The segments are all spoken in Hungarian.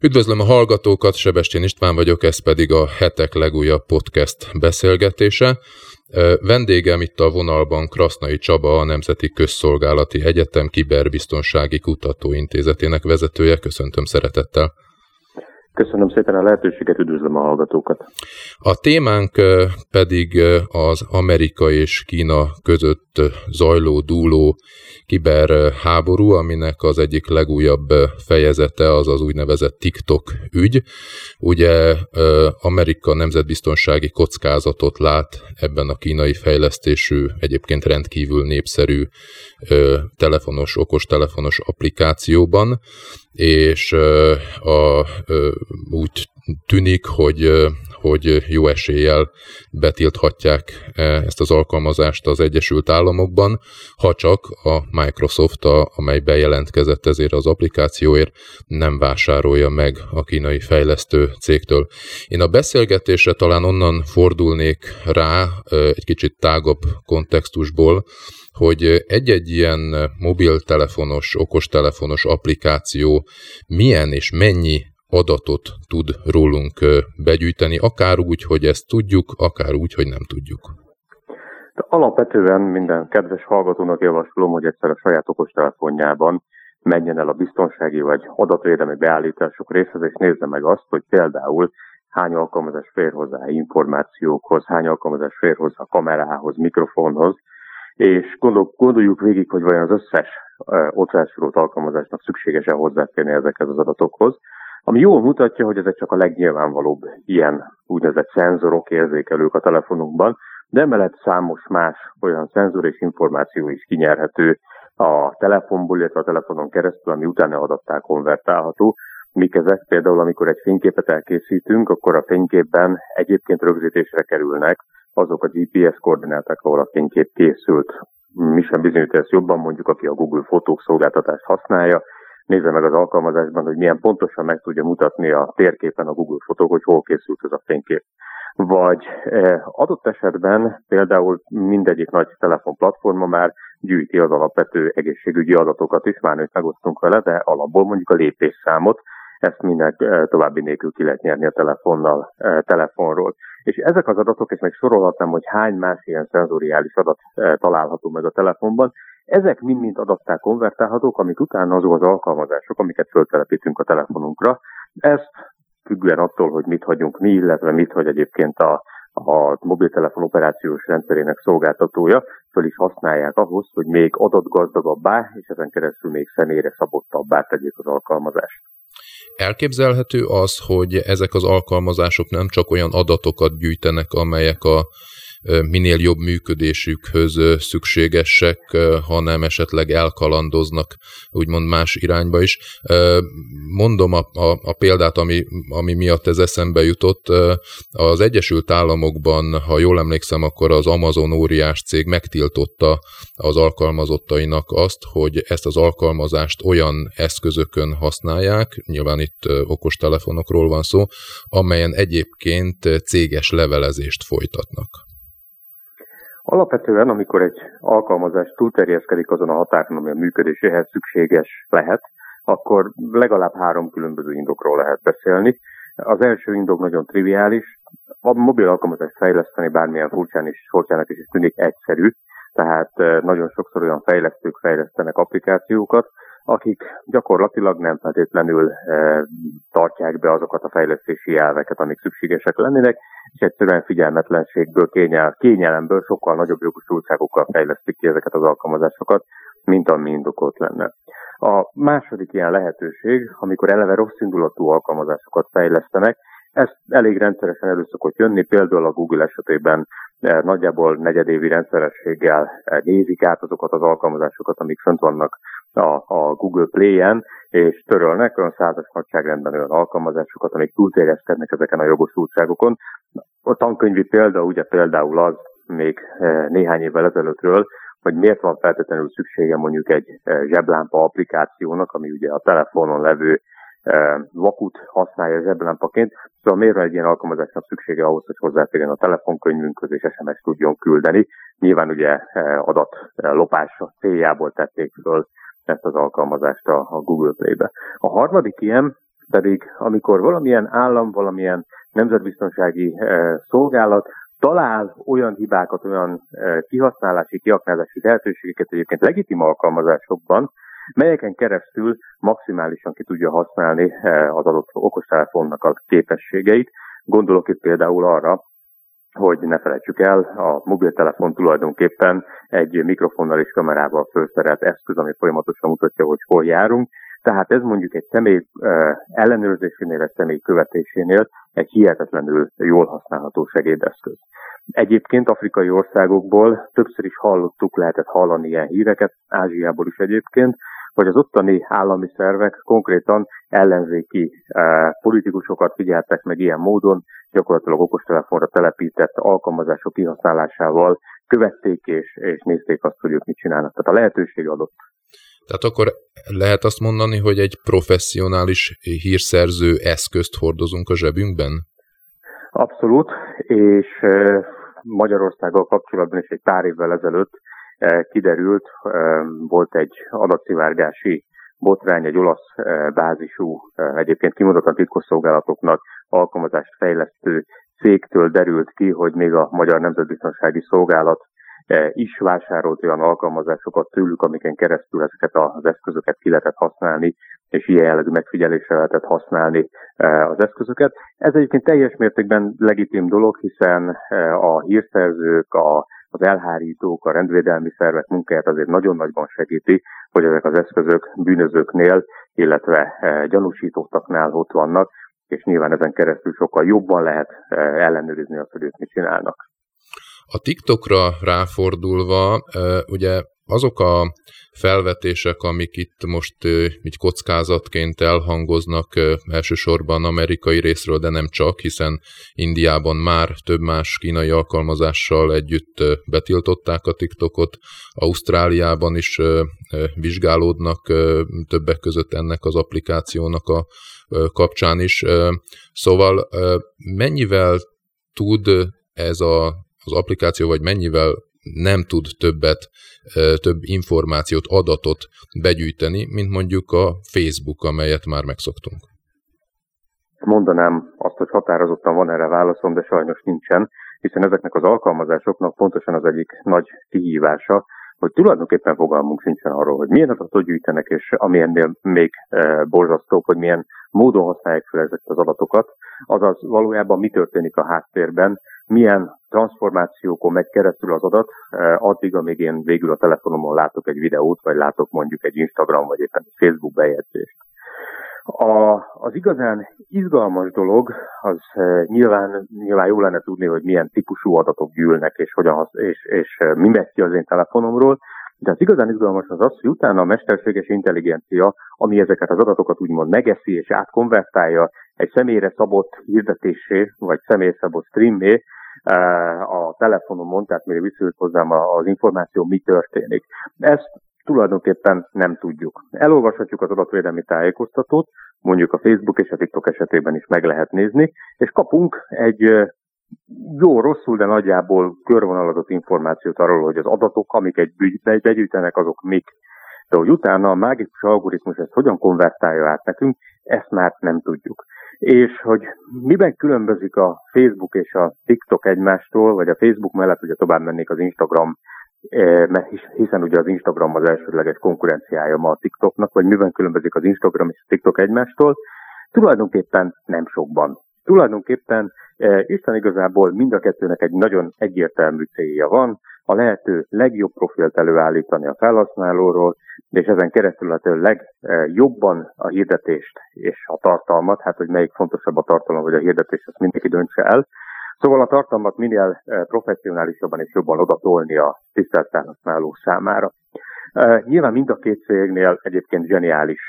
Üdvözlöm a hallgatókat, Sebestén István vagyok, ez pedig a hetek legújabb podcast beszélgetése. Vendégem itt a vonalban Krasznai Csaba, a Nemzeti Közszolgálati Egyetem Kiberbiztonsági Kutatóintézetének vezetője. Köszöntöm szeretettel. Köszönöm szépen a lehetőséget, üdvözlöm a hallgatókat. A témánk pedig az Amerika és Kína között zajló, dúló kiberháború, aminek az egyik legújabb fejezete az az úgynevezett TikTok ügy. Ugye Amerika nemzetbiztonsági kockázatot lát ebben a kínai fejlesztésű, egyébként rendkívül népszerű telefonos, okostelefonos applikációban, és a, úgy tűnik, hogy hogy jó eséllyel betilthatják e, ezt az alkalmazást az Egyesült Államokban, ha csak a Microsoft, a, amely bejelentkezett ezért az applikációért, nem vásárolja meg a kínai fejlesztő cégtől. Én a beszélgetésre talán onnan fordulnék rá e, egy kicsit tágabb kontextusból, hogy egy-egy ilyen mobiltelefonos, okostelefonos applikáció milyen és mennyi adatot tud rólunk begyűjteni, akár úgy, hogy ezt tudjuk, akár úgy, hogy nem tudjuk. De alapvetően minden kedves hallgatónak javaslom, hogy egyszer a saját okostelefonjában menjen el a biztonsági vagy adatvédelmi beállítások részhez, és nézze meg azt, hogy például hány alkalmazás fér hozzá információkhoz, hány alkalmazás fér hozzá kamerához, mikrofonhoz, és gondol, gondoljuk végig, hogy vajon az összes ott felsorolt alkalmazásnak szükséges-e hozzáférni ezekhez az adatokhoz, ami jól mutatja, hogy ezek csak a legnyilvánvalóbb ilyen úgynevezett szenzorok, érzékelők a telefonunkban, de emellett számos más olyan szenzor és információ is kinyerhető a telefonból, illetve a telefonon keresztül, ami utána adattá konvertálható. Mik ezek? Például, amikor egy fényképet elkészítünk, akkor a fényképben egyébként rögzítésre kerülnek azok a GPS koordináták, ahol a fénykép készült. Mi sem bizonyít ezt jobban, mondjuk aki a Google fotók szolgáltatást használja, nézze meg az alkalmazásban, hogy milyen pontosan meg tudja mutatni a térképen a Google fotók, hogy hol készült ez a fénykép. Vagy eh, adott esetben például mindegyik nagy telefonplatforma már gyűjti az alapvető egészségügyi adatokat is, már nőtt megosztunk vele, de alapból mondjuk a lépésszámot, ezt minden eh, további nélkül ki lehet nyerni a telefonnal, eh, telefonról. És ezek az adatok, és még sorolhatnám, hogy hány más ilyen szenzoriális adat található meg a telefonban, ezek mind-mind adattá konvertálhatók, amik utána azok az alkalmazások, amiket föltelepítünk a telefonunkra. Ezt függően attól, hogy mit hagyunk mi, illetve mit hagy egyébként a, a mobiltelefon operációs rendszerének szolgáltatója, föl is használják ahhoz, hogy még adatgazdagabbá, és ezen keresztül még személyre szabottabbá tegyék az alkalmazást. Elképzelhető az, hogy ezek az alkalmazások nem csak olyan adatokat gyűjtenek, amelyek a minél jobb működésükhöz szükségesek, hanem esetleg elkalandoznak úgymond más irányba is. Mondom a, a, a példát, ami, ami miatt ez eszembe jutott. Az Egyesült Államokban, ha jól emlékszem, akkor az Amazon óriás cég megtiltotta az alkalmazottainak azt, hogy ezt az alkalmazást olyan eszközökön használják, nyilván itt okostelefonokról van szó, amelyen egyébként céges levelezést folytatnak. Alapvetően, amikor egy alkalmazás túlterjeszkedik azon a határon, ami a működéséhez szükséges lehet, akkor legalább három különböző indokról lehet beszélni. Az első indok nagyon triviális. A mobil alkalmazást fejleszteni bármilyen furcsán is, furcsának is, is tűnik egyszerű, tehát eh, nagyon sokszor olyan fejlesztők fejlesztenek applikációkat, akik gyakorlatilag nem feltétlenül e, tartják be azokat a fejlesztési elveket, amik szükségesek lennének, és egyszerűen figyelmetlenségből, kényel, kényelemből sokkal nagyobb jogosultságokkal fejlesztik ki ezeket az alkalmazásokat, mint ami indokolt lenne. A második ilyen lehetőség, amikor eleve rossz indulatú alkalmazásokat fejlesztenek, ez elég rendszeresen elő szokott jönni, például a Google esetében eh, nagyjából negyedévi rendszerességgel eh, nézik át azokat az alkalmazásokat, amik fönt vannak a, a Google Play-en, és törölnek olyan százas nagyságrendben olyan alkalmazásokat, amik túlterjeszkednek ezeken a jogosultságokon. A tankönyvi példa ugye például az még eh, néhány évvel ezelőttről, hogy miért van feltétlenül szüksége mondjuk egy zseblámpa applikációnak, ami ugye a telefonon levő vakut használja zseblámpaként, szóval miért van egy ilyen alkalmazásnak szüksége ahhoz, hogy hozzáférjen a telefonkönyvünkhöz és SMS tudjon küldeni. Nyilván ugye adat lopása céljából tették föl ezt az alkalmazást a, Google Play-be. A harmadik ilyen, pedig amikor valamilyen állam, valamilyen nemzetbiztonsági szolgálat talál olyan hibákat, olyan kihasználási, kiaknázási lehetőségeket egyébként legitim alkalmazásokban, melyeken keresztül maximálisan ki tudja használni az adott okostelefonnak a képességeit. Gondolok itt például arra, hogy ne felejtsük el, a mobiltelefon tulajdonképpen egy mikrofonnal és kamerával felszerelt eszköz, ami folyamatosan mutatja, hogy hol járunk, tehát ez mondjuk egy személy ellenőrzésénél, egy személy követésénél egy hihetetlenül jól használható segédeszköz. Egyébként afrikai országokból többször is hallottuk, lehetett hallani ilyen híreket, Ázsiából is egyébként, hogy az ottani állami szervek konkrétan ellenzéki eh, politikusokat figyeltek meg ilyen módon, gyakorlatilag okostelefonra telepített alkalmazások kihasználásával követték és, és nézték azt, hogy ők mit csinálnak. Tehát a lehetőség adott. Tehát akkor lehet azt mondani, hogy egy professzionális hírszerző eszközt hordozunk a zsebünkben? Abszolút, és eh, Magyarországgal kapcsolatban is egy pár évvel ezelőtt kiderült, eh, volt egy adatszivárgási botrány, egy olasz bázisú, egyébként kimondottan titkosszolgálatoknak alkalmazást fejlesztő cégtől derült ki, hogy még a Magyar Nemzetbiztonsági Szolgálat is vásárolt olyan alkalmazásokat tőlük, amiken keresztül ezeket az eszközöket ki lehetett használni, és ilyen jellegű megfigyelésre lehetett használni az eszközöket. Ez egyébként teljes mértékben legitim dolog, hiszen a hírszerzők, a az elhárítók, a rendvédelmi szervek munkáját azért nagyon nagyban segíti, hogy ezek az eszközök bűnözőknél, illetve gyanúsítottaknál ott vannak, és nyilván ezen keresztül sokkal jobban lehet ellenőrizni azt, hogy ők mit csinálnak. A TikTokra ráfordulva, ugye azok a felvetések, amik itt most így kockázatként elhangoznak elsősorban amerikai részről, de nem csak, hiszen Indiában már több más kínai alkalmazással együtt betiltották a TikTokot, Ausztráliában is vizsgálódnak többek között ennek az applikációnak a kapcsán is. Szóval mennyivel tud ez a az applikáció, vagy mennyivel nem tud többet, több információt, adatot begyűjteni, mint mondjuk a Facebook, amelyet már megszoktunk. Mondanám azt, hogy határozottan van erre válaszom, de sajnos nincsen, hiszen ezeknek az alkalmazásoknak pontosan az egyik nagy kihívása, hogy tulajdonképpen fogalmunk sincsen arról, hogy milyen adatot gyűjtenek, és ami ennél még borzasztóbb, hogy milyen módon használják fel ezeket az adatokat, azaz valójában mi történik a háttérben, milyen transformációkon megy keresztül az adat, e, addig, amíg én végül a telefonomon látok egy videót, vagy látok mondjuk egy Instagram, vagy éppen egy Facebook bejegyzést. A, az igazán izgalmas dolog, az e, nyilván, nyilván jó lenne tudni, hogy milyen típusú adatok gyűlnek, és, hogyan, és, és e, mi megy ki az én telefonomról, de az igazán izgalmas az az, hogy utána a mesterséges intelligencia, ami ezeket az adatokat úgymond megeszi és átkonvertálja egy személyre szabott hirdetésé, vagy személyre szabott streamé, a telefonomon, tehát mire visszajött hozzám az információ, mi történik. Ezt tulajdonképpen nem tudjuk. Elolvashatjuk az adatvédelmi tájékoztatót, mondjuk a Facebook és a TikTok esetében is meg lehet nézni, és kapunk egy jó, rosszul, de nagyjából körvonalazott információt arról, hogy az adatok, amik egy begyűjtenek, azok mik. De hogy utána a mágikus algoritmus ezt hogyan konvertálja át nekünk, ezt már nem tudjuk és hogy miben különbözik a Facebook és a TikTok egymástól, vagy a Facebook mellett ugye tovább mennék az Instagram, eh, hiszen ugye az Instagram az elsődleges konkurenciája ma a TikToknak, vagy miben különbözik az Instagram és a TikTok egymástól, tulajdonképpen nem sokban. Tulajdonképpen eh, Isten igazából mind a kettőnek egy nagyon egyértelmű célja van, a lehető legjobb profilt előállítani a felhasználóról, és ezen keresztül lehető legjobban a hirdetést és a tartalmat, hát hogy melyik fontosabb a tartalom vagy a hirdetés, ezt mindenki döntse el. Szóval a tartalmat minél eh, professzionálisabban és jobban odatolni a tisztelt felhasználó számára. Nyilván mind a két cégnél egyébként zseniális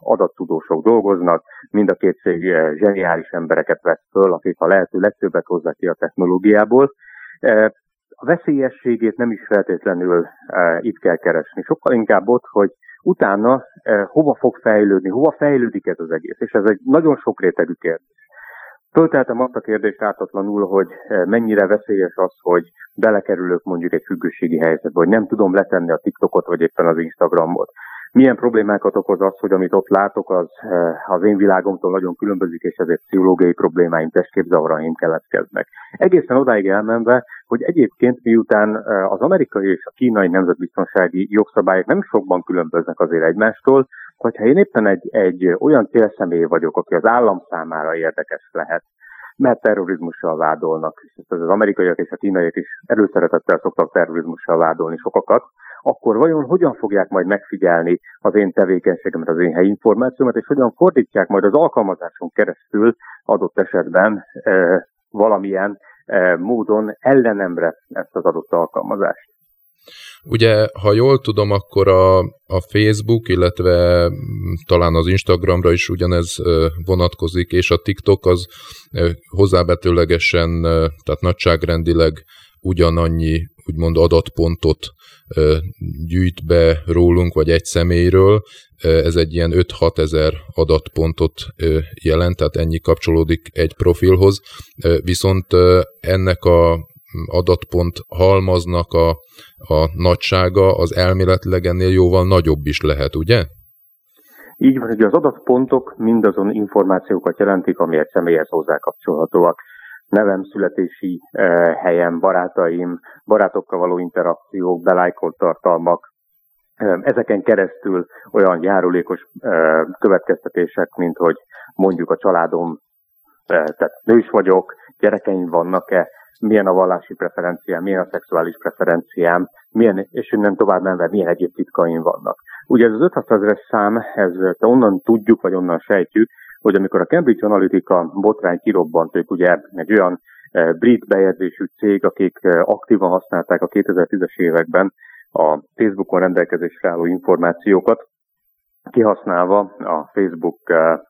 adattudósok dolgoznak, mind a két cég zseniális embereket vesz föl, akik a lehető legtöbbet hozzák ki a technológiából a veszélyességét nem is feltétlenül itt kell keresni. Sokkal inkább ott, hogy utána hova fog fejlődni, hova fejlődik ez az egész. És ez egy nagyon sok rétegű kérdés. Fölteltem azt a kérdést ártatlanul, hogy e, mennyire veszélyes az, hogy belekerülök mondjuk egy függőségi helyzetbe, hogy nem tudom letenni a TikTokot, vagy éppen az Instagramot. Milyen problémákat okoz az, hogy amit ott látok, az az én világomtól nagyon különbözik, és ezért pszichológiai problémáim, testképzavaraim keletkeznek. Egészen odáig elmenve, hogy egyébként miután az amerikai és a kínai nemzetbiztonsági jogszabályok nem sokban különböznek azért egymástól, hogyha én éppen egy, egy olyan célszemély vagyok, aki az állam számára érdekes lehet, mert terrorizmussal vádolnak, és ezt az amerikaiak és a kínaiak is előszeretettel szoktak terrorizmussal vádolni sokakat, akkor vajon hogyan fogják majd megfigyelni az én tevékenységemet, az én helyi információmat, és hogyan fordítják majd az alkalmazáson keresztül adott esetben e, valamilyen e, módon ellenemre ezt az adott alkalmazást. Ugye, ha jól tudom, akkor a, a Facebook, illetve mm, talán az Instagramra is ugyanez vonatkozik, és a TikTok az hozzábetőlegesen, tehát nagyságrendileg ugyanannyi úgymond adatpontot gyűjt be rólunk, vagy egy személyről. Ez egy ilyen 5-6 ezer adatpontot jelent, tehát ennyi kapcsolódik egy profilhoz. Viszont ennek a adatpont halmaznak a, a nagysága az elméletileg ennél jóval nagyobb is lehet, ugye? Így van, hogy az adatpontok mindazon információkat jelentik, egy személyhez hozzákapcsolhatóak. Nevem, születési eh, helyem, barátaim, barátokkal való interakciók, belájkolt tartalmak, ezeken keresztül olyan járulékos eh, következtetések, mint hogy mondjuk a családom, eh, tehát nős vagyok, gyerekeim vannak-e, milyen a vallási preferenciám, milyen a szexuális preferenciám, milyen, és innen tovább menve milyen egyéb titkaim vannak. Ugye ez az 500 ezeres szám, ez onnan tudjuk, vagy onnan sejtjük, hogy amikor a Cambridge Analytica botrány kirobbant, ők ugye egy olyan e, brit bejegyzésű cég, akik e, aktívan használták a 2010-es években a Facebookon rendelkezésre álló információkat, kihasználva a Facebook e,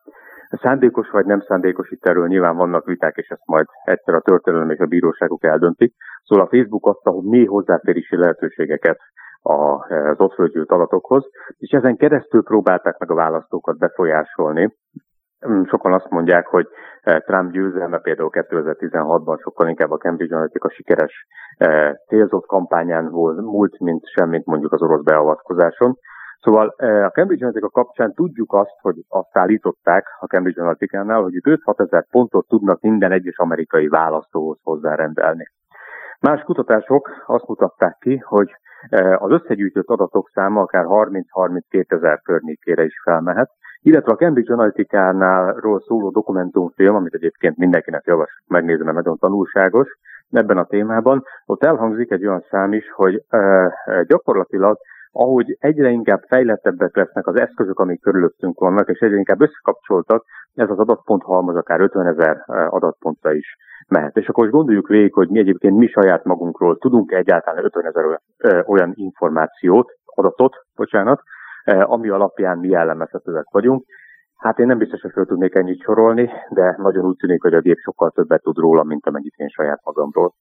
Szándékos vagy nem szándékos, itt erről nyilván vannak viták, és ezt majd egyszer a történelem és a bíróságok eldöntik. Szóval a Facebook adta hogy mély hozzáférési lehetőségeket az ott fölgyűlt adatokhoz, és ezen keresztül próbálták meg a választókat befolyásolni. Mm, sokan azt mondják, hogy eh, Trump győzelme például 2016-ban sokkal inkább a Cambridge Analytica sikeres eh, célzott kampányán volt múlt, mint semmit mondjuk az orosz beavatkozáson. Szóval eh, a Cambridge Analytica kapcsán tudjuk azt, hogy azt állították a Cambridge Analytica-nál, hogy 5-6 ezer pontot tudnak minden egyes amerikai választóhoz hozzárendelni. Más kutatások azt mutatták ki, hogy eh, az összegyűjtött adatok száma akár 30-32 ezer környékére is felmehet, illetve a Cambridge Analytica-nál szóló dokumentumfilm, amit egyébként mindenkinek javaslok megnézni, mert nagyon tanulságos ebben a témában, ott elhangzik egy olyan szám is, hogy e, gyakorlatilag ahogy egyre inkább fejlettebbek lesznek az eszközök, amik körülöttünk vannak, és egyre inkább összekapcsoltak, ez az adatpont halmaz akár 50 ezer adatpontra is mehet. És akkor most gondoljuk végig, hogy mi egyébként mi saját magunkról tudunk egyáltalán 50 ezer olyan információt, adatot, bocsánat, ami alapján mi jellemezhetőek vagyunk. Hát én nem biztos, hogy fel tudnék ennyit sorolni, de nagyon úgy tűnik, hogy a gép sokkal többet tud róla, mint amennyit én saját magamról.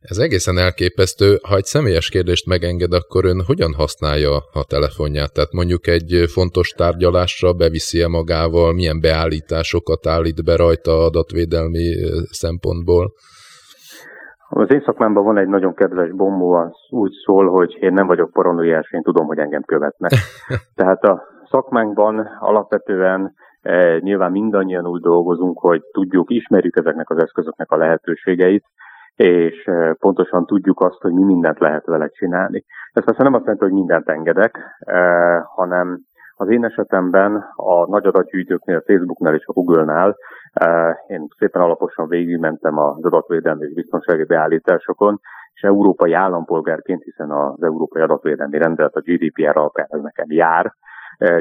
Ez egészen elképesztő. Ha egy személyes kérdést megenged, akkor ön hogyan használja a telefonját? Tehát mondjuk egy fontos tárgyalásra beviszi-e magával, milyen beállításokat állít be rajta adatvédelmi szempontból? Az én szakmámban van egy nagyon kedves bombó, az úgy szól, hogy én nem vagyok paranoiás, én tudom, hogy engem követnek. Tehát a szakmánkban alapvetően e, nyilván mindannyian úgy dolgozunk, hogy tudjuk, ismerjük ezeknek az eszközöknek a lehetőségeit, és pontosan tudjuk azt, hogy mi mindent lehet vele csinálni. Ez persze nem azt jelenti, hogy mindent engedek, hanem az én esetemben a nagy adatgyűjtőknél, a Facebooknál és a Google-nál én szépen alaposan végigmentem az adatvédelmi és biztonsági beállításokon, és európai állampolgárként, hiszen az Európai Adatvédelmi Rendelet a GDPR alapján ez nekem jár,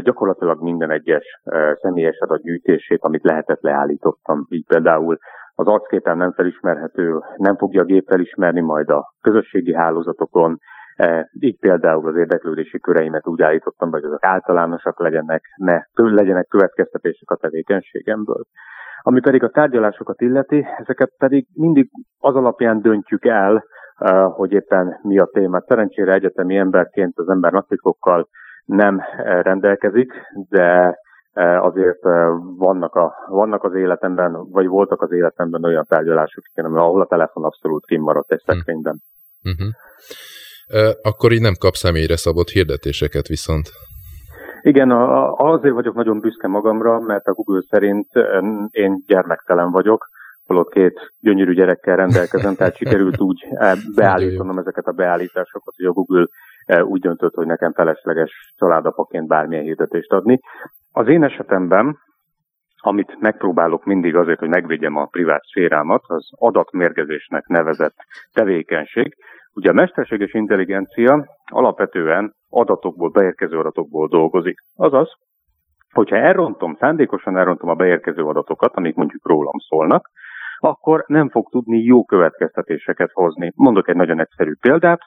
gyakorlatilag minden egyes személyes adatgyűjtését, amit lehetett leállítottam. Így például az arcképen nem felismerhető, nem fogja a gép felismerni majd a közösségi hálózatokon, e, így például az érdeklődési köreimet úgy állítottam, hogy azok általánosak legyenek, ne legyenek következtetések a tevékenységemből. Ami pedig a tárgyalásokat illeti, ezeket pedig mindig az alapján döntjük el, e, hogy éppen mi a téma. Szerencsére egyetemi emberként az ember napikokkal nem e, rendelkezik, de azért e, vannak, a, vannak az életemben, vagy voltak az életemben olyan tárgyalások, ahol a telefon abszolút kimaradt egy hm. szekrényben. Uh-huh. Akkor így nem kap személyre szabott hirdetéseket viszont. Igen, azért vagyok nagyon büszke magamra, mert a Google szerint én gyermektelen vagyok, holott két gyönyörű gyerekkel rendelkezem, tehát sikerült úgy beállítanom ezeket a beállításokat, hogy a Google úgy döntött, hogy nekem felesleges családapaként bármilyen hirdetést adni. Az én esetemben, amit megpróbálok mindig azért, hogy megvédjem a privát szférámat, az adatmérgezésnek nevezett tevékenység. Ugye a mesterséges intelligencia alapvetően adatokból, beérkező adatokból dolgozik. Azaz, hogyha elrontom, szándékosan elrontom a beérkező adatokat, amik mondjuk rólam szólnak, akkor nem fog tudni jó következtetéseket hozni. Mondok egy nagyon egyszerű példát.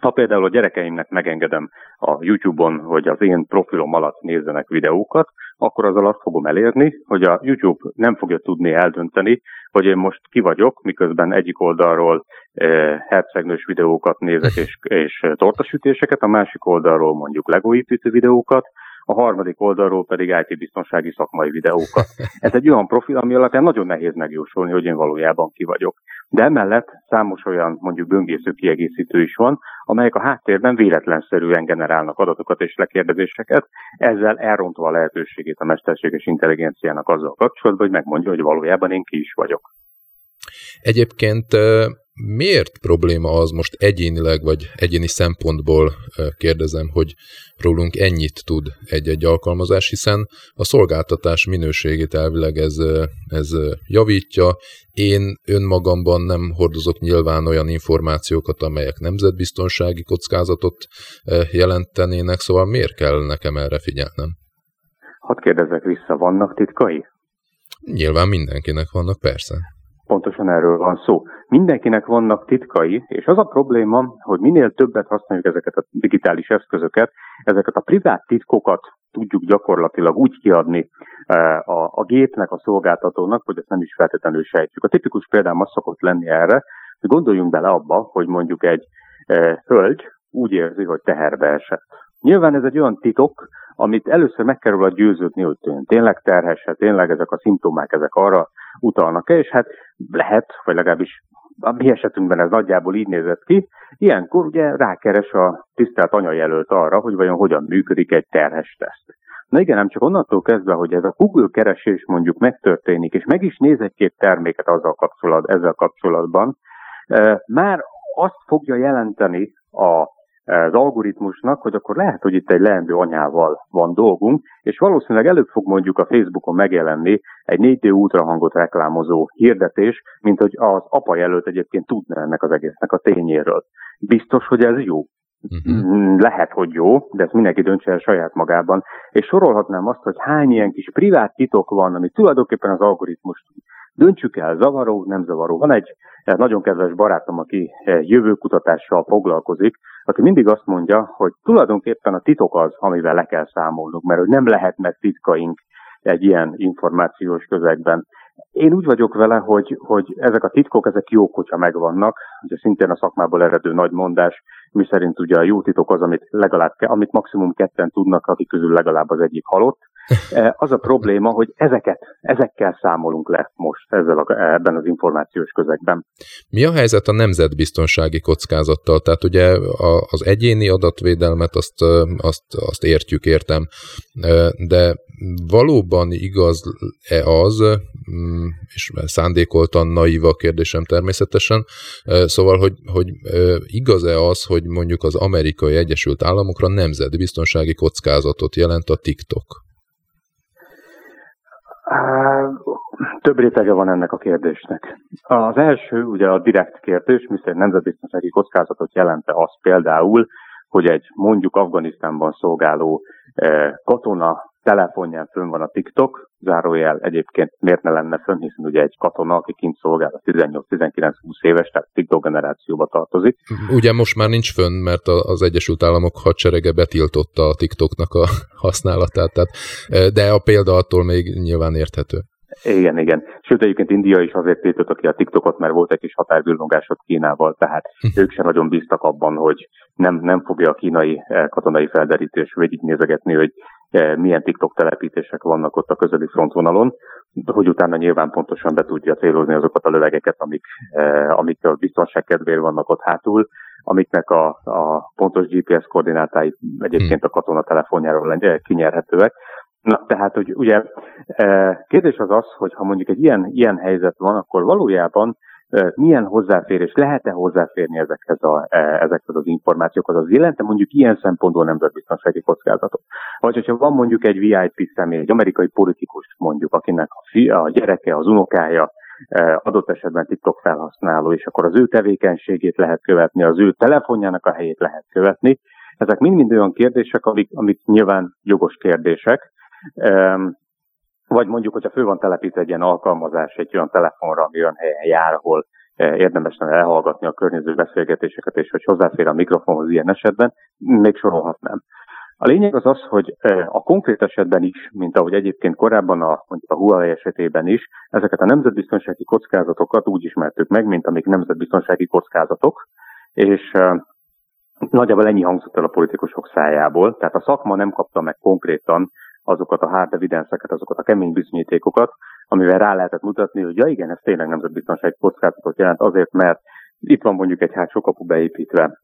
Ha például a gyerekeimnek megengedem a YouTube-on, hogy az én profilom alatt nézzenek videókat, akkor azzal azt fogom elérni, hogy a YouTube nem fogja tudni eldönteni, hogy én most ki vagyok, miközben egyik oldalról eh, hercegnős videókat nézek és, és tortasütéseket, a másik oldalról mondjuk legóépítő videókat, a harmadik oldalról pedig IT-biztonsági szakmai videókat. Ez egy olyan profil, ami alapján nagyon nehéz megjósolni, hogy én valójában ki vagyok. De emellett számos olyan mondjuk böngésző kiegészítő is van, amelyek a háttérben véletlenszerűen generálnak adatokat és lekérdezéseket, ezzel elrontva a lehetőségét a mesterséges intelligenciának azzal kapcsolatban, hogy megmondja, hogy valójában én ki is vagyok. Egyébként miért probléma az most egyénileg, vagy egyéni szempontból kérdezem, hogy rólunk ennyit tud egy-egy alkalmazás, hiszen a szolgáltatás minőségét elvileg ez, ez javítja. Én önmagamban nem hordozok nyilván olyan információkat, amelyek nemzetbiztonsági kockázatot jelentenének, szóval miért kell nekem erre figyelnem? Hadd kérdezek vissza, vannak titkai? Nyilván mindenkinek vannak, persze. Pontosan erről van szó. Mindenkinek vannak titkai, és az a probléma, hogy minél többet használjuk ezeket a digitális eszközöket, ezeket a privát titkokat tudjuk gyakorlatilag úgy kiadni e, a, a gépnek, a szolgáltatónak, hogy ezt nem is feltétlenül sejtjük. A tipikus példám az szokott lenni erre, hogy gondoljunk bele abba, hogy mondjuk egy e, hölgy úgy érzi, hogy teherbe esett. Nyilván ez egy olyan titok, amit először meg kell róla győződni, hogy tényleg terhes, tényleg ezek a szimptomák, ezek arra utalnak-e, és hát lehet, vagy legalábbis a mi esetünkben ez nagyjából így nézett ki, ilyenkor ugye rákeres a tisztelt anyajelölt arra, hogy vajon hogyan működik egy terhes teszt. Na igen, nem csak onnantól kezdve, hogy ez a Google keresés mondjuk megtörténik, és meg is néz egy-két terméket azzal kapcsolat, ezzel kapcsolatban, már azt fogja jelenteni a az algoritmusnak, hogy akkor lehet, hogy itt egy leendő anyával van dolgunk, és valószínűleg előbb fog mondjuk a Facebookon megjelenni egy 4D ultrahangot reklámozó hirdetés, mint hogy az apa jelölt egyébként tudna ennek az egésznek a tényéről. Biztos, hogy ez jó? Uh-huh. Lehet, hogy jó, de ezt mindenki döntse el saját magában. És sorolhatnám azt, hogy hány ilyen kis privát titok van, ami tulajdonképpen az algoritmus Döntsük el, zavaró, nem zavaró. Van egy nagyon kedves barátom, aki jövőkutatással foglalkozik, aki mindig azt mondja, hogy tulajdonképpen a titok az, amivel le kell számolnunk, mert hogy nem lehetnek titkaink egy ilyen információs közegben. Én úgy vagyok vele, hogy, hogy ezek a titkok, ezek jók, hogyha megvannak. Ugye szintén a szakmából eredő nagy mondás, mi szerint ugye a jó titok az, amit legalább, amit maximum ketten tudnak, akik közül legalább az egyik halott. Eh, az a probléma, hogy ezeket, ezekkel számolunk le most ezzel a, ebben az információs közegben. Mi a helyzet a nemzetbiztonsági kockázattal? Tehát ugye az egyéni adatvédelmet azt, azt, azt értjük, értem, de valóban igaz-e az, mm, és szándékoltan naív a kérdésem természetesen, szóval, hogy, hogy igaz-e az, hogy mondjuk az amerikai Egyesült Államokra nemzetbiztonsági kockázatot jelent a TikTok? Több rétege van ennek a kérdésnek. Az első, ugye a direkt kérdés, miszerint nemzetbiztonsági kockázatot jelente az például, hogy egy mondjuk Afganisztánban szolgáló eh, katona telefonján fönn van a TikTok, zárójel egyébként miért ne lenne fönn, hiszen ugye egy katona, aki kint szolgál a 18-19-20 éves, tehát TikTok generációba tartozik. Ugye most már nincs fönn, mert az Egyesült Államok hadserege betiltotta a TikToknak a használatát, tehát, eh, de a példa attól még nyilván érthető. Igen, igen. Sőt, egyébként India is azért tiltotta ki a TikTokot, mert volt egy kis határbillongásod Kínával, tehát hm. ők sem nagyon bíztak abban, hogy nem, nem fogja a kínai eh, katonai felderítés végignézegetni, hogy eh, milyen TikTok telepítések vannak ott a közeli frontvonalon, hogy utána nyilván pontosan be tudja célozni azokat a lövegeket, amik, eh, amik a biztonság kedvéért vannak ott hátul. amiknek a, a pontos GPS koordinátái egyébként a katona telefonjáról kinyerhetőek. Na, tehát, hogy ugye kérdés az az, hogy ha mondjuk egy ilyen, ilyen helyzet van, akkor valójában milyen hozzáférés, lehet-e hozzáférni ezekhez, a, ezekhez az információkhoz, az jelente mondjuk ilyen szempontból nemzetbiztonsági kockázatot. Vagy hogyha van mondjuk egy VIP személy, egy amerikai politikus mondjuk, akinek a, fia, a gyereke, az unokája adott esetben TikTok felhasználó, és akkor az ő tevékenységét lehet követni, az ő telefonjának a helyét lehet követni. Ezek mind-mind olyan kérdések, amik, amik nyilván jogos kérdések, vagy mondjuk, hogyha fő van telepítve egy ilyen alkalmazás egy olyan telefonra, ami olyan helyen jár, ahol e, érdemes lenne elhallgatni a környező beszélgetéseket, és hogy hozzáfér a mikrofonhoz ilyen esetben, még sorolhatnám. A lényeg az az, hogy e, a konkrét esetben is, mint ahogy egyébként korábban a, mondjuk a Huawei esetében is, ezeket a nemzetbiztonsági kockázatokat úgy ismertük meg, mint amik nemzetbiztonsági kockázatok, és e, nagyjából ennyi hangzott el a politikusok szájából, tehát a szakma nem kapta meg konkrétan azokat a hard evidence-eket, azokat a kemény bizonyítékokat, amivel rá lehetett mutatni, hogy ja igen, ez tényleg nemzetbiztonsági kockázatot jelent azért, mert itt van mondjuk egy hátsó kapu beépítve,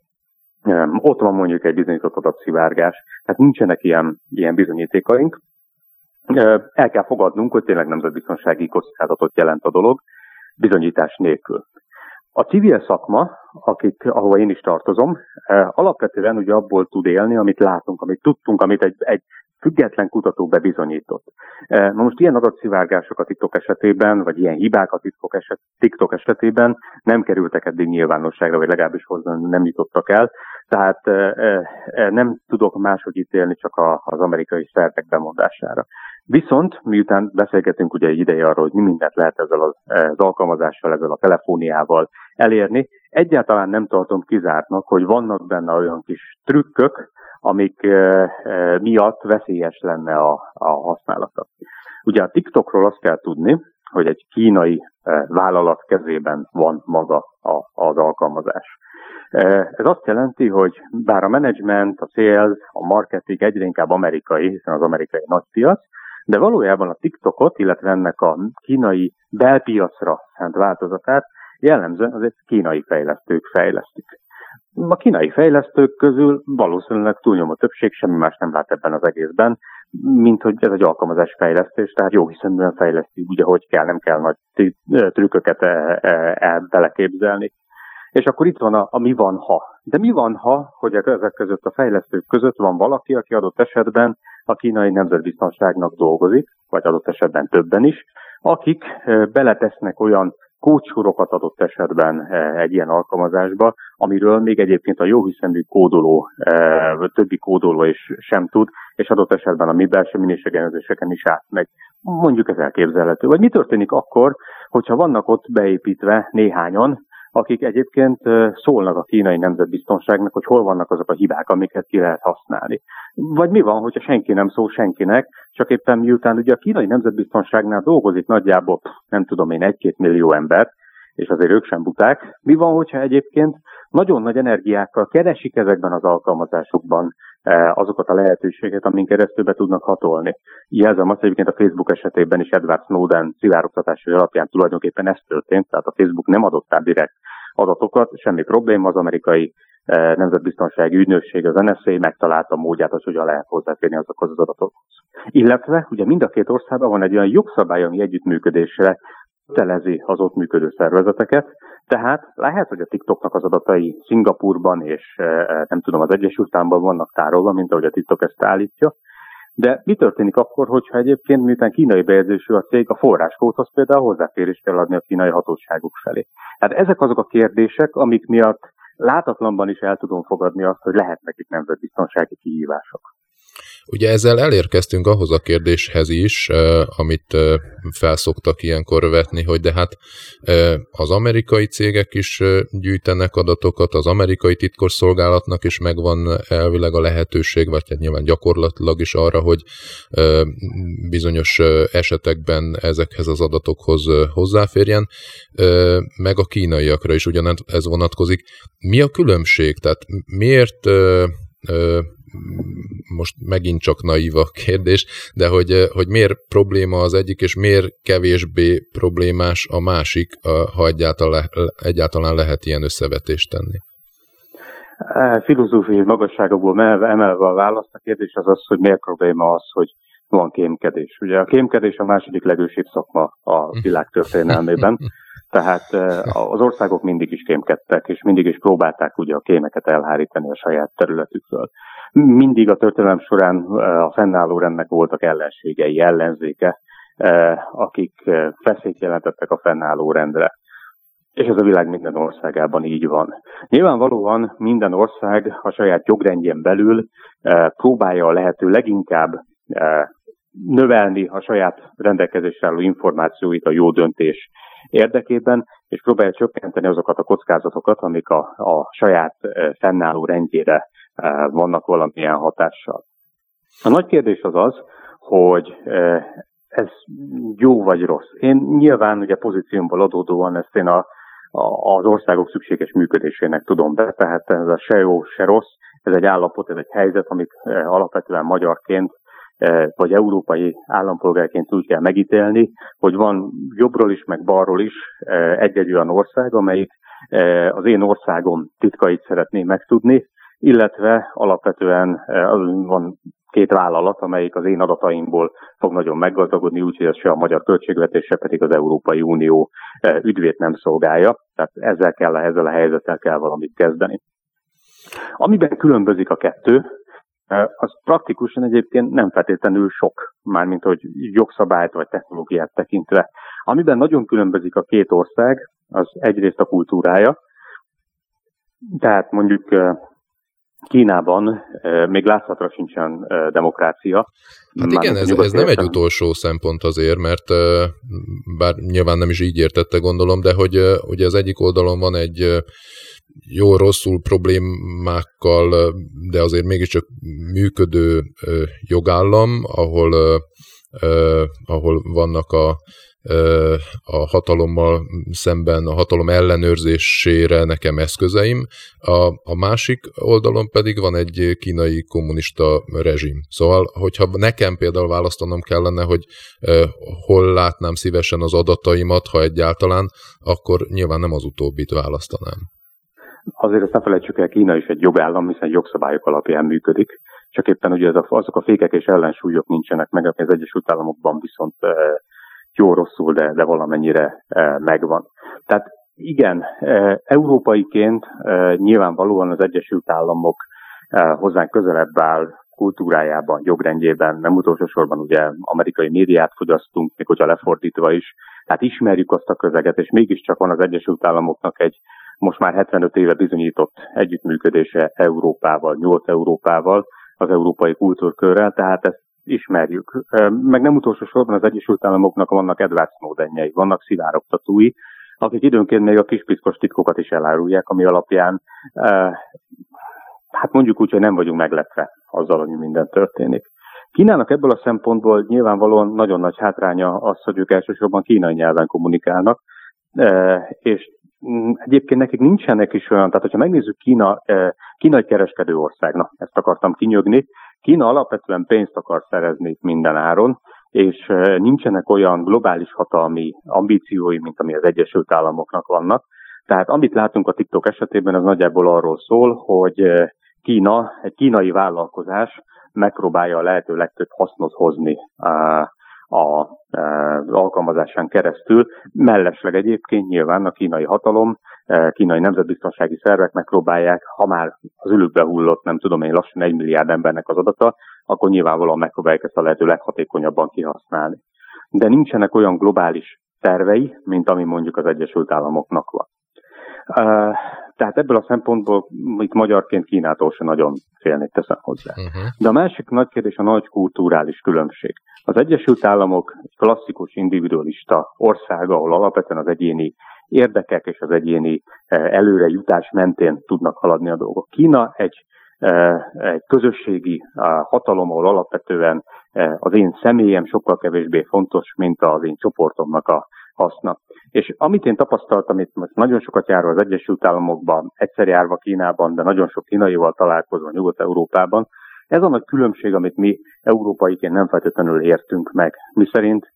ott van mondjuk egy bizonyított adatszivárgás, tehát nincsenek ilyen, ilyen bizonyítékaink. El kell fogadnunk, hogy tényleg nemzetbiztonsági kockázatot jelent a dolog, bizonyítás nélkül. A civil szakma, akik, ahova én is tartozom, alapvetően ugye abból tud élni, amit látunk, amit tudtunk, amit egy, egy független kutató bebizonyított. E, na most ilyen adatszivárgások a TikTok esetében, vagy ilyen hibák a TikTok, eset, TikTok esetében nem kerültek eddig nyilvánosságra, vagy legalábbis hozzá nem jutottak el, tehát e, e, nem tudok máshogy ítélni csak az amerikai szertek bemondására. Viszont, miután beszélgetünk ugye egy ideje arról, hogy mi mindent lehet ezzel az alkalmazással, ezzel a telefóniával elérni, egyáltalán nem tartom kizártnak, hogy vannak benne olyan kis trükkök, amik miatt veszélyes lenne a, a használata. Ugye a TikTokról azt kell tudni, hogy egy kínai vállalat kezében van maga az alkalmazás. Ez azt jelenti, hogy bár a menedzsment, a sales, a marketing egyre inkább amerikai, hiszen az amerikai nagy piac, de valójában a TikTokot, illetve ennek a kínai belpiacra szent változatát jellemzően azért kínai fejlesztők fejlesztik. A kínai fejlesztők közül valószínűleg túlnyomó többség semmi más nem lát ebben az egészben, mint hogy ez egy alkalmazás fejlesztés, tehát jó hiszeműen fejleszti úgy, ahogy kell, nem kell nagy trükköket e, beleképzelni. És akkor itt van a, a mi van ha. De mi van ha, hogy ezek között a fejlesztők között van valaki, aki adott esetben a kínai nemzetbiztonságnak dolgozik, vagy adott esetben többen is, akik beletesznek olyan kódsorokat adott esetben eh, egy ilyen alkalmazásba, amiről még egyébként a jóhiszemű kódoló, eh, többi kódoló is sem tud, és adott esetben a mi belső minőségellenőrzéseken is átmegy. Mondjuk ez elképzelhető. Vagy mi történik akkor, hogyha vannak ott beépítve néhányan, akik egyébként szólnak a kínai nemzetbiztonságnak, hogy hol vannak azok a hibák, amiket ki lehet használni. Vagy mi van, hogyha senki nem szól senkinek, csak éppen miután ugye a kínai nemzetbiztonságnál dolgozik nagyjából, nem tudom én, egy-két millió ember, és azért ők sem buták. Mi van, hogyha egyébként nagyon nagy energiákkal keresik ezekben az alkalmazásokban azokat a lehetőségeket, amin keresztül be tudnak hatolni. Jelzem azt, hogy egyébként a Facebook esetében is Edward Snowden szivárogtatása alapján tulajdonképpen ez történt, tehát a Facebook nem adott át direkt adatokat, semmi probléma, az amerikai nemzetbiztonsági ügynökség, az NSA megtalálta módját, hogy hogyan lehet hozzáférni azokhoz az adatokhoz. Illetve ugye mind a két országban van egy olyan jogszabály, ami együttműködésre telezi az ott működő szervezeteket, tehát lehet, hogy a TikToknak az adatai Szingapurban és nem tudom, az Egyesült Államban vannak tárolva, mint ahogy a TikTok ezt állítja, de mi történik akkor, hogyha egyébként, miután kínai bejegyzésű a cég, a forráskódhoz például hozzáférést kell adni a kínai hatóságok felé? Tehát ezek azok a kérdések, amik miatt látatlanban is el tudom fogadni azt, hogy lehetnek itt nemzetbiztonsági kihívások. Ugye ezzel elérkeztünk ahhoz a kérdéshez is, amit felszoktak ilyenkor vetni, hogy de hát az amerikai cégek is gyűjtenek adatokat, az amerikai titkosszolgálatnak is megvan elvileg a lehetőség, vagy hát nyilván gyakorlatilag is arra, hogy bizonyos esetekben ezekhez az adatokhoz hozzáférjen, meg a kínaiakra is ugyanez vonatkozik. Mi a különbség? Tehát miért most megint csak naív a kérdés, de hogy, eh, hogy miért probléma az egyik, és miért kevésbé problémás a másik, ha egyáltalán, egyáltalán lehet ilyen összevetést tenni? Filozófiai magasságokból emelve a választ, a kérdés az az, hogy miért probléma az, hogy van kémkedés. Ugye a kémkedés a második legősibb szakma a világ történelmében, tehát az országok mindig is kémkedtek, és mindig is próbálták ugye a kémeket elhárítani a saját területükről. Mindig a történelem során a fennálló rendnek voltak ellenségei, ellenzéke, akik feszélyt jelentettek a fennálló rendre. És ez a világ minden országában így van. Nyilvánvalóan minden ország a saját jogrendjén belül próbálja a lehető leginkább növelni a saját rendelkezésre álló információit a jó döntés érdekében, és próbálja csökkenteni azokat a kockázatokat, amik a, a saját fennálló rendjére vannak valamilyen hatással. A nagy kérdés az az, hogy ez jó vagy rossz. Én nyilván ugye pozíciómból adódóan ezt én a, a, az országok szükséges működésének tudom be, tehát ez a se jó, se rossz, ez egy állapot, ez egy helyzet, amit alapvetően magyarként vagy európai állampolgárként úgy kell megítélni, hogy van jobbról is, meg balról is egy-egy olyan ország, amelyik az én országom titkait szeretné megtudni, illetve alapvetően van két vállalat, amelyik az én adataimból fog nagyon meggazdagodni, úgyhogy ez se a magyar költségvetés, se pedig az Európai Unió üdvét nem szolgálja. Tehát ezzel kell, ezzel a helyzettel kell valamit kezdeni. Amiben különbözik a kettő, az praktikusan egyébként nem feltétlenül sok, mármint hogy jogszabályt vagy technológiát tekintve. Amiben nagyon különbözik a két ország, az egyrészt a kultúrája, tehát mondjuk Kínában még látszatra sincsen demokrácia. Hát igen, ez, ez nem egy utolsó szempont azért, mert bár nyilván nem is így értette gondolom, de hogy ugye az egyik oldalon van egy jó-rosszul problémákkal, de azért mégiscsak működő jogállam, ahol, ahol vannak a a hatalommal szemben, a hatalom ellenőrzésére nekem eszközeim, a, a másik oldalon pedig van egy kínai kommunista rezsim. Szóval, hogyha nekem például választanom kellene, hogy hol látnám szívesen az adataimat, ha egyáltalán, akkor nyilván nem az utóbbit választanám. Azért ezt ne felejtsük el, Kína is egy jogállam, hiszen jogszabályok alapján működik, csak éppen ugye ez a, azok a fékek és ellensúlyok nincsenek meg, az Egyesült Államokban viszont eh, jó-rosszul, de, de valamennyire e, megvan. Tehát igen, e, európaiként e, nyilvánvalóan az Egyesült Államok hozzánk közelebb áll kultúrájában, jogrendjében, nem utolsó sorban ugye amerikai médiát fogyasztunk, még hogyha lefordítva is, tehát ismerjük azt a közeget, és mégiscsak van az Egyesült Államoknak egy most már 75 éve bizonyított együttműködése Európával, Nyugat-Európával, az európai kultúrkörrel, tehát ezt ismerjük. Meg nem utolsó sorban az Egyesült Államoknak vannak Edward Snowdenjei, vannak szivárogtatói, akik időnként még a kispiszkos titkokat is elárulják, ami alapján hát mondjuk úgy, hogy nem vagyunk meglepve azzal, hogy minden történik. Kínának ebből a szempontból nyilvánvalóan nagyon nagy hátránya az, hogy ők elsősorban kínai nyelven kommunikálnak, és egyébként nekik nincsenek is olyan, tehát hogyha megnézzük Kína, kínai kereskedő országnak, ezt akartam kinyögni, Kína alapvetően pénzt akar szerezni minden áron, és nincsenek olyan globális hatalmi ambíciói, mint ami az Egyesült Államoknak vannak. Tehát amit látunk a TikTok esetében, az nagyjából arról szól, hogy Kína, egy kínai vállalkozás megpróbálja a lehető legtöbb hasznot hozni a, az alkalmazásán keresztül. Mellesleg egyébként nyilván a kínai hatalom, kínai nemzetbiztonsági szervek megpróbálják, ha már az ülükbe hullott, nem tudom én, lassan egy milliárd embernek az adata, akkor nyilvánvalóan megpróbálják ezt a lehető leghatékonyabban kihasználni. De nincsenek olyan globális tervei, mint ami mondjuk az Egyesült Államoknak van. E, tehát ebből a szempontból itt magyarként Kínától se nagyon félnék teszem hozzá. Uh-huh. De a másik nagy kérdés a nagy kulturális különbség. Az Egyesült Államok egy klasszikus individualista ország, ahol alapvetően az egyéni érdekek és az egyéni eh, előrejutás mentén tudnak haladni a dolgok. Kína egy, eh, egy közösségi eh, hatalom, ahol alapvetően az én személyem sokkal kevésbé fontos, mint az én csoportomnak a haszna. És amit én tapasztaltam, itt most nagyon sokat járva az Egyesült Államokban, egyszer járva Kínában, de nagyon sok kínaival találkozva Nyugat-Európában, ez a nagy különbség, amit mi európaiként nem feltétlenül értünk meg. Mi szerint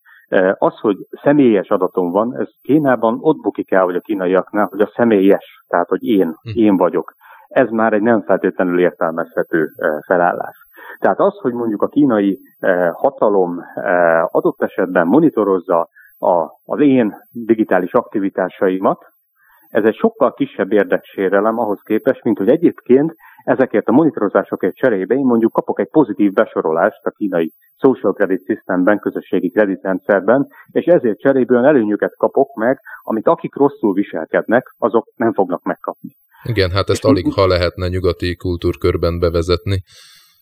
az, hogy személyes adatom van, ez Kínában ott bukik el, hogy a kínaiaknál, hogy a személyes, tehát hogy én, hm. én vagyok. ez már egy nem feltétlenül értelmezhető felállás. Tehát az, hogy mondjuk a kínai hatalom adott esetben monitorozza a, az én digitális aktivitásaimat, ez egy sokkal kisebb érdeksérelem ahhoz képest, mint hogy egyébként ezekért a monitorozásokért cserébe én mondjuk kapok egy pozitív besorolást a kínai social credit systemben, közösségi kreditrendszerben, és ezért cseréből előnyöket kapok meg, amit akik rosszul viselkednek, azok nem fognak megkapni. Igen, hát ezt alig ha lehetne nyugati kultúrkörben bevezetni.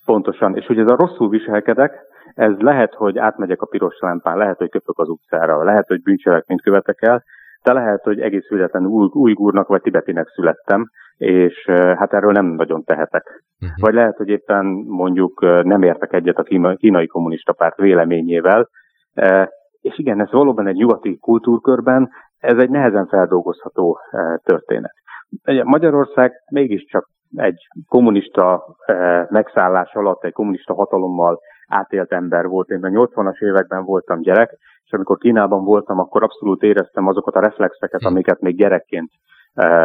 Pontosan, és hogy ez a rosszul viselkedek, ez lehet, hogy átmegyek a piros lámpán, lehet, hogy köpök az utcára, lehet, hogy bűncselekményt követek el, de lehet, hogy egész születlenül újgúrnak vagy tibetinek születtem, és hát erről nem nagyon tehetek. Uh-huh. Vagy lehet, hogy éppen mondjuk nem értek egyet a kínai kommunista párt véleményével, és igen, ez valóban egy nyugati kultúrkörben, ez egy nehezen feldolgozható történet. Magyarország mégiscsak egy kommunista megszállás alatt, egy kommunista hatalommal átélt ember volt. Én a 80-as években voltam gyerek, és amikor Kínában voltam, akkor abszolút éreztem azokat a reflexeket, hm. amiket még gyerekként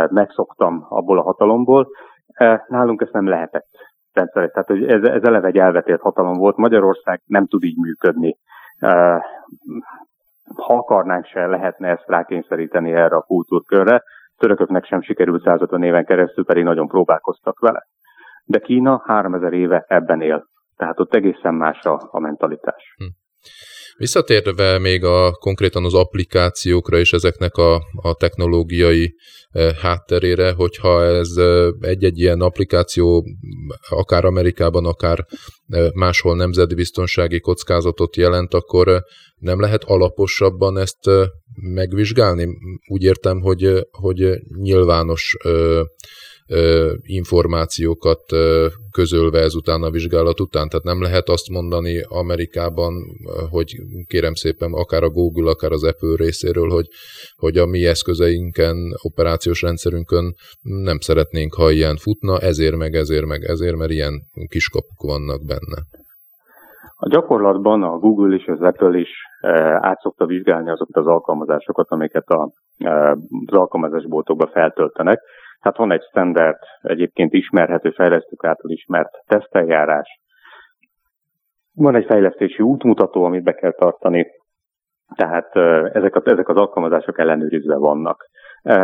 megszoktam abból a hatalomból. E, nálunk ezt nem lehetett rendszeres. Tehát ez, ez eleve egy elvetélt hatalom volt. Magyarország nem tud így működni. E, ha akarnánk se, lehetne ezt rákényszeríteni erre a kultúrkörre. Törököknek sem sikerült 150 éven keresztül, pedig nagyon próbálkoztak vele. De Kína 3000 éve ebben él. Tehát ott egészen más a, a mentalitás. Hm. Visszatérve még a konkrétan az applikációkra és ezeknek a, a technológiai e, hátterére, hogyha ez e, egy-egy ilyen applikáció akár Amerikában, akár e, máshol nemzetbiztonsági kockázatot jelent, akkor nem lehet alaposabban ezt megvizsgálni? Úgy értem, hogy, hogy nyilvános információkat közölve ezután a vizsgálat után. Tehát nem lehet azt mondani Amerikában, hogy kérem szépen akár a Google, akár az Apple részéről, hogy, hogy a mi eszközeinken, operációs rendszerünkön nem szeretnénk, ha ilyen futna, ezért meg ezért meg ezért, mert ilyen kiskapuk vannak benne. A gyakorlatban a Google és az Apple is át szokta vizsgálni azokat az alkalmazásokat, amiket a, az alkalmazásboltokba feltöltenek, tehát van egy standard, egyébként ismerhető, fejlesztők által ismert teszteljárás. Van egy fejlesztési útmutató, amit be kell tartani, tehát ezek, a, ezek az alkalmazások ellenőrizve vannak.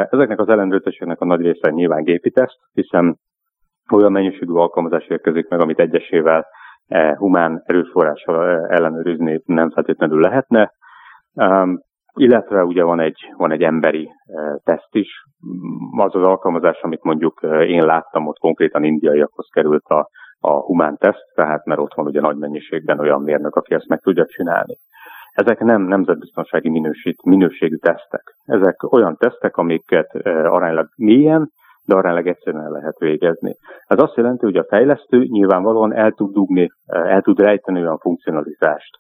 Ezeknek az ellenőrzéseknek a nagy része nyilván gépi teszt, hiszen olyan mennyiségű alkalmazás érkezik meg, amit egyesével humán erőforrással ellenőrizni nem feltétlenül lehetne illetve ugye van egy, van egy emberi teszt is. Az az alkalmazás, amit mondjuk én láttam, ott konkrétan indiaiakhoz került a, a humán teszt, tehát mert ott van ugye nagy mennyiségben olyan mérnök, aki ezt meg tudja csinálni. Ezek nem nemzetbiztonsági minősít, minőségű tesztek. Ezek olyan tesztek, amiket aránylag mélyen, de aránylag egyszerűen lehet végezni. Ez azt jelenti, hogy a fejlesztő nyilvánvalóan el tud dugni, el tud rejteni olyan funkcionalizást,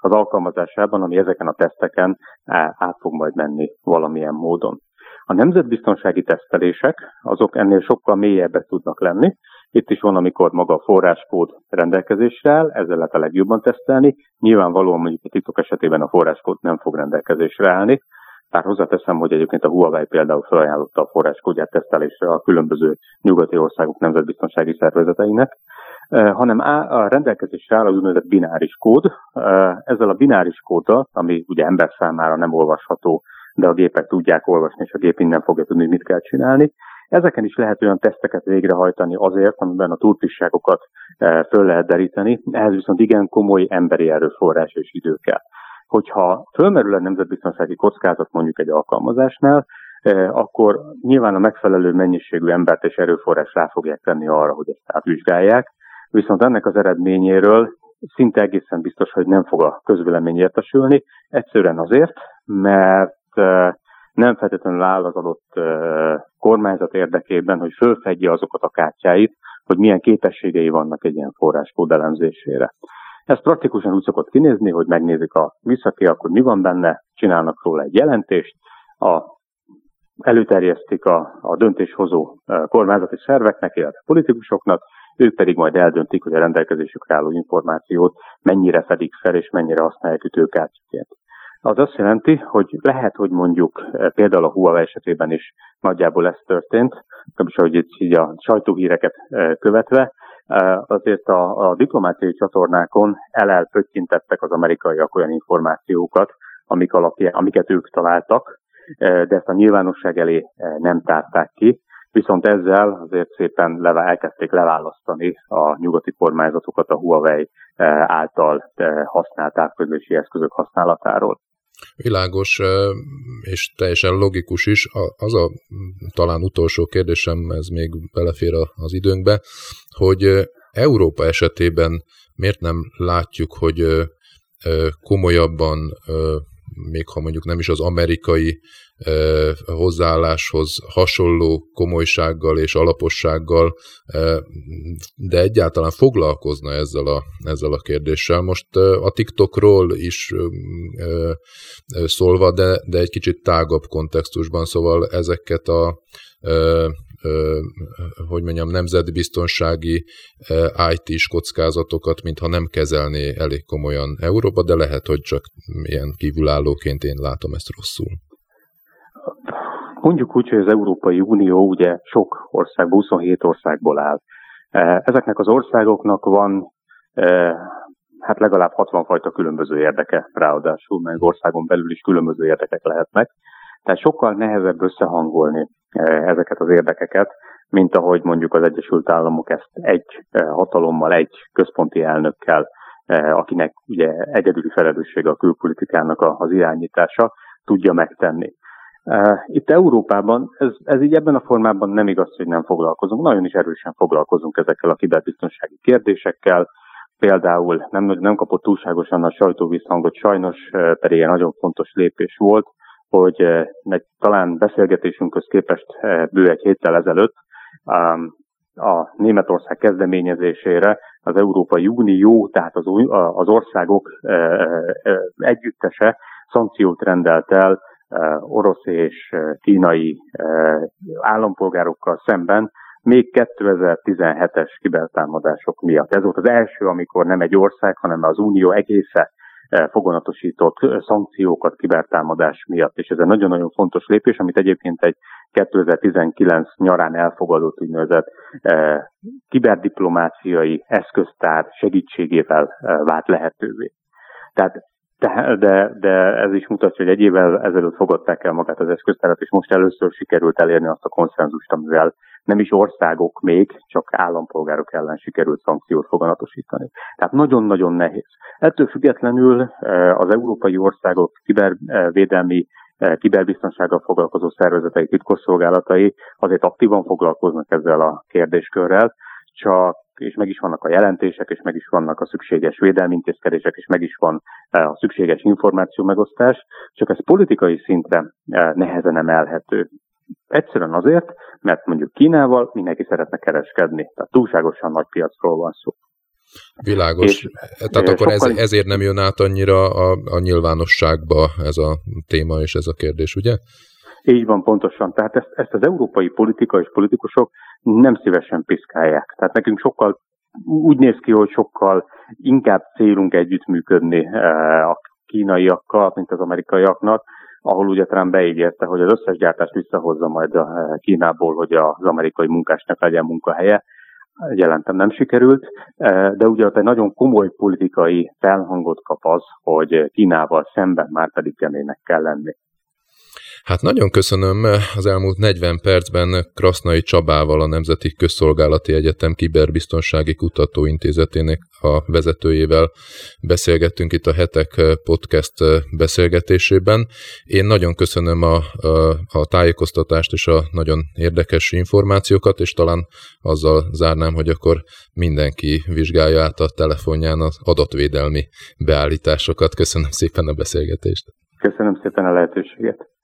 az alkalmazásában, ami ezeken a teszteken át fog majd menni valamilyen módon. A nemzetbiztonsági tesztelések, azok ennél sokkal mélyebbek tudnak lenni. Itt is van, amikor maga a forráskód rendelkezésre áll, ezzel lehet a legjobban tesztelni. Nyilvánvalóan mondjuk a titok esetében a forráskód nem fog rendelkezésre állni. Bár hozzáteszem, hogy egyébként a Huawei például felajánlotta a forráskódját tesztelésre a különböző nyugati országok nemzetbiztonsági szervezeteinek hanem a rendelkezésre áll az úgynevezett bináris kód. Ezzel a bináris kóddal, ami ugye ember számára nem olvasható, de a gépek tudják olvasni, és a gép innen fogja tudni, hogy mit kell csinálni. Ezeken is lehet olyan teszteket végrehajtani azért, amiben a turpisságokat föl lehet deríteni, ehhez viszont igen komoly emberi erőforrás és idő kell. Hogyha fölmerül a nemzetbiztonsági kockázat mondjuk egy alkalmazásnál, akkor nyilván a megfelelő mennyiségű embert és erőforrás rá fogják tenni arra, hogy ezt átvizsgálják, viszont ennek az eredményéről szinte egészen biztos, hogy nem fog a közvélemény értesülni, egyszerűen azért, mert nem feltétlenül áll az adott kormányzat érdekében, hogy fölfedje azokat a kártyáit, hogy milyen képességei vannak egy ilyen forráskód elemzésére. Ez praktikusan úgy szokott kinézni, hogy megnézik a műszakiak, hogy mi van benne, csinálnak róla egy jelentést, a, előterjesztik a, a döntéshozó kormányzati szerveknek, illetve politikusoknak, ők pedig majd eldöntik, hogy a rendelkezésükre álló információt mennyire fedik fel, és mennyire használják ütőkártyaként. az azt jelenti, hogy lehet, hogy mondjuk például a Huawei esetében is nagyjából ez történt, is ahogy itt így a sajtóhíreket követve, azért a, a diplomáciai csatornákon elelpöttyintettek az amerikaiak olyan információkat, amik alapján, amiket ők találtak, de ezt a nyilvánosság elé nem tárták ki, viszont ezzel azért szépen leve, elkezdték leválasztani a nyugati kormányzatokat a Huawei által használt távközlési eszközök használatáról. Világos és teljesen logikus is. Az a talán utolsó kérdésem, ez még belefér az időnkbe, hogy Európa esetében miért nem látjuk, hogy komolyabban még ha mondjuk nem is az amerikai eh, hozzáálláshoz hasonló komolysággal és alapossággal, de egyáltalán foglalkozna ezzel a, ezzel a kérdéssel. Most a TikTokról is szólva, de, de egy kicsit tágabb kontextusban, szóval ezeket a hogy mondjam, nemzetbiztonsági IT-s kockázatokat, mintha nem kezelné elég komolyan Európa, de lehet, hogy csak ilyen kívülállóként én látom ezt rosszul. Mondjuk úgy, hogy az Európai Unió ugye sok ország, 27 országból áll. Ezeknek az országoknak van hát legalább 60 fajta különböző érdeke, ráadásul, meg országon belül is különböző érdekek lehetnek. Tehát sokkal nehezebb összehangolni eh, ezeket az érdekeket, mint ahogy mondjuk az Egyesült Államok ezt egy hatalommal, egy központi elnökkel, akinek ugye egyedüli felelőssége a külpolitikának az irányítása, tudja megtenni. Itt Európában ez, ez így ebben a formában nem igaz, hogy nem foglalkozunk. Nagyon is erősen foglalkozunk ezekkel a kiberbiztonsági kérdésekkel. Például nem, nem kapott túlságosan a sajtóvízhangot, sajnos pedig egy nagyon fontos lépés volt, hogy egy talán beszélgetésünkhöz képest bő egy héttel ezelőtt a Németország kezdeményezésére az Európai Unió, tehát az, az országok együttese szankciót rendelt el orosz és kínai állampolgárokkal szemben, még 2017-es kibertámadások miatt. Ez volt az első, amikor nem egy ország, hanem az Unió egésze fogonatosított szankciókat kibertámadás miatt. És ez egy nagyon-nagyon fontos lépés, amit egyébként egy 2019 nyarán elfogadott úgynevezett eh, kiberdiplomáciai eszköztár segítségével vált lehetővé. Tehát de, de, de ez is mutatja, hogy egy évvel ezelőtt fogadták el magát az eszköztárat, és most először sikerült elérni azt a konszenzust, amivel nem is országok még, csak állampolgárok ellen sikerült szankciót foganatosítani. Tehát nagyon-nagyon nehéz. Ettől függetlenül eh, az európai országok kibervédelmi eh, kiberbiztonsággal foglalkozó szervezetei, titkosszolgálatai azért aktívan foglalkoznak ezzel a kérdéskörrel, csak és meg is vannak a jelentések, és meg is vannak a szükséges védelmi intézkedések, és meg is van eh, a szükséges információ megosztás, csak ez politikai szintre nehezen emelhető. Egyszerűen azért, mert mondjuk Kínával mindenki szeretne kereskedni, tehát túlságosan nagy piacról van szó. Világos. És Tehát akkor sokkal... ez, ezért nem jön át annyira a, a nyilvánosságba ez a téma és ez a kérdés, ugye? Így van, pontosan. Tehát ezt, ezt az európai politika és politikusok nem szívesen piszkálják. Tehát nekünk sokkal úgy néz ki, hogy sokkal inkább célunk együttműködni eh, a kínaiakkal, mint az amerikaiaknak, ahol ugye Trump beígérte, hogy az összes gyártást visszahozza majd a Kínából, hogy az amerikai munkásnak legyen munkahelye. Jelentem nem sikerült, de ugye egy nagyon komoly politikai felhangot kap az, hogy Kínával szemben már pedig keménynek kell lenni. Hát nagyon köszönöm az elmúlt 40 percben Krasznai Csabával, a Nemzeti Közszolgálati Egyetem Kiberbiztonsági Kutatóintézetének a vezetőjével beszélgettünk itt a Hetek podcast beszélgetésében. Én nagyon köszönöm a, a, a tájékoztatást és a nagyon érdekes információkat, és talán azzal zárnám, hogy akkor mindenki vizsgálja át a telefonján az adatvédelmi beállításokat. Köszönöm szépen a beszélgetést. Köszönöm szépen a lehetőséget.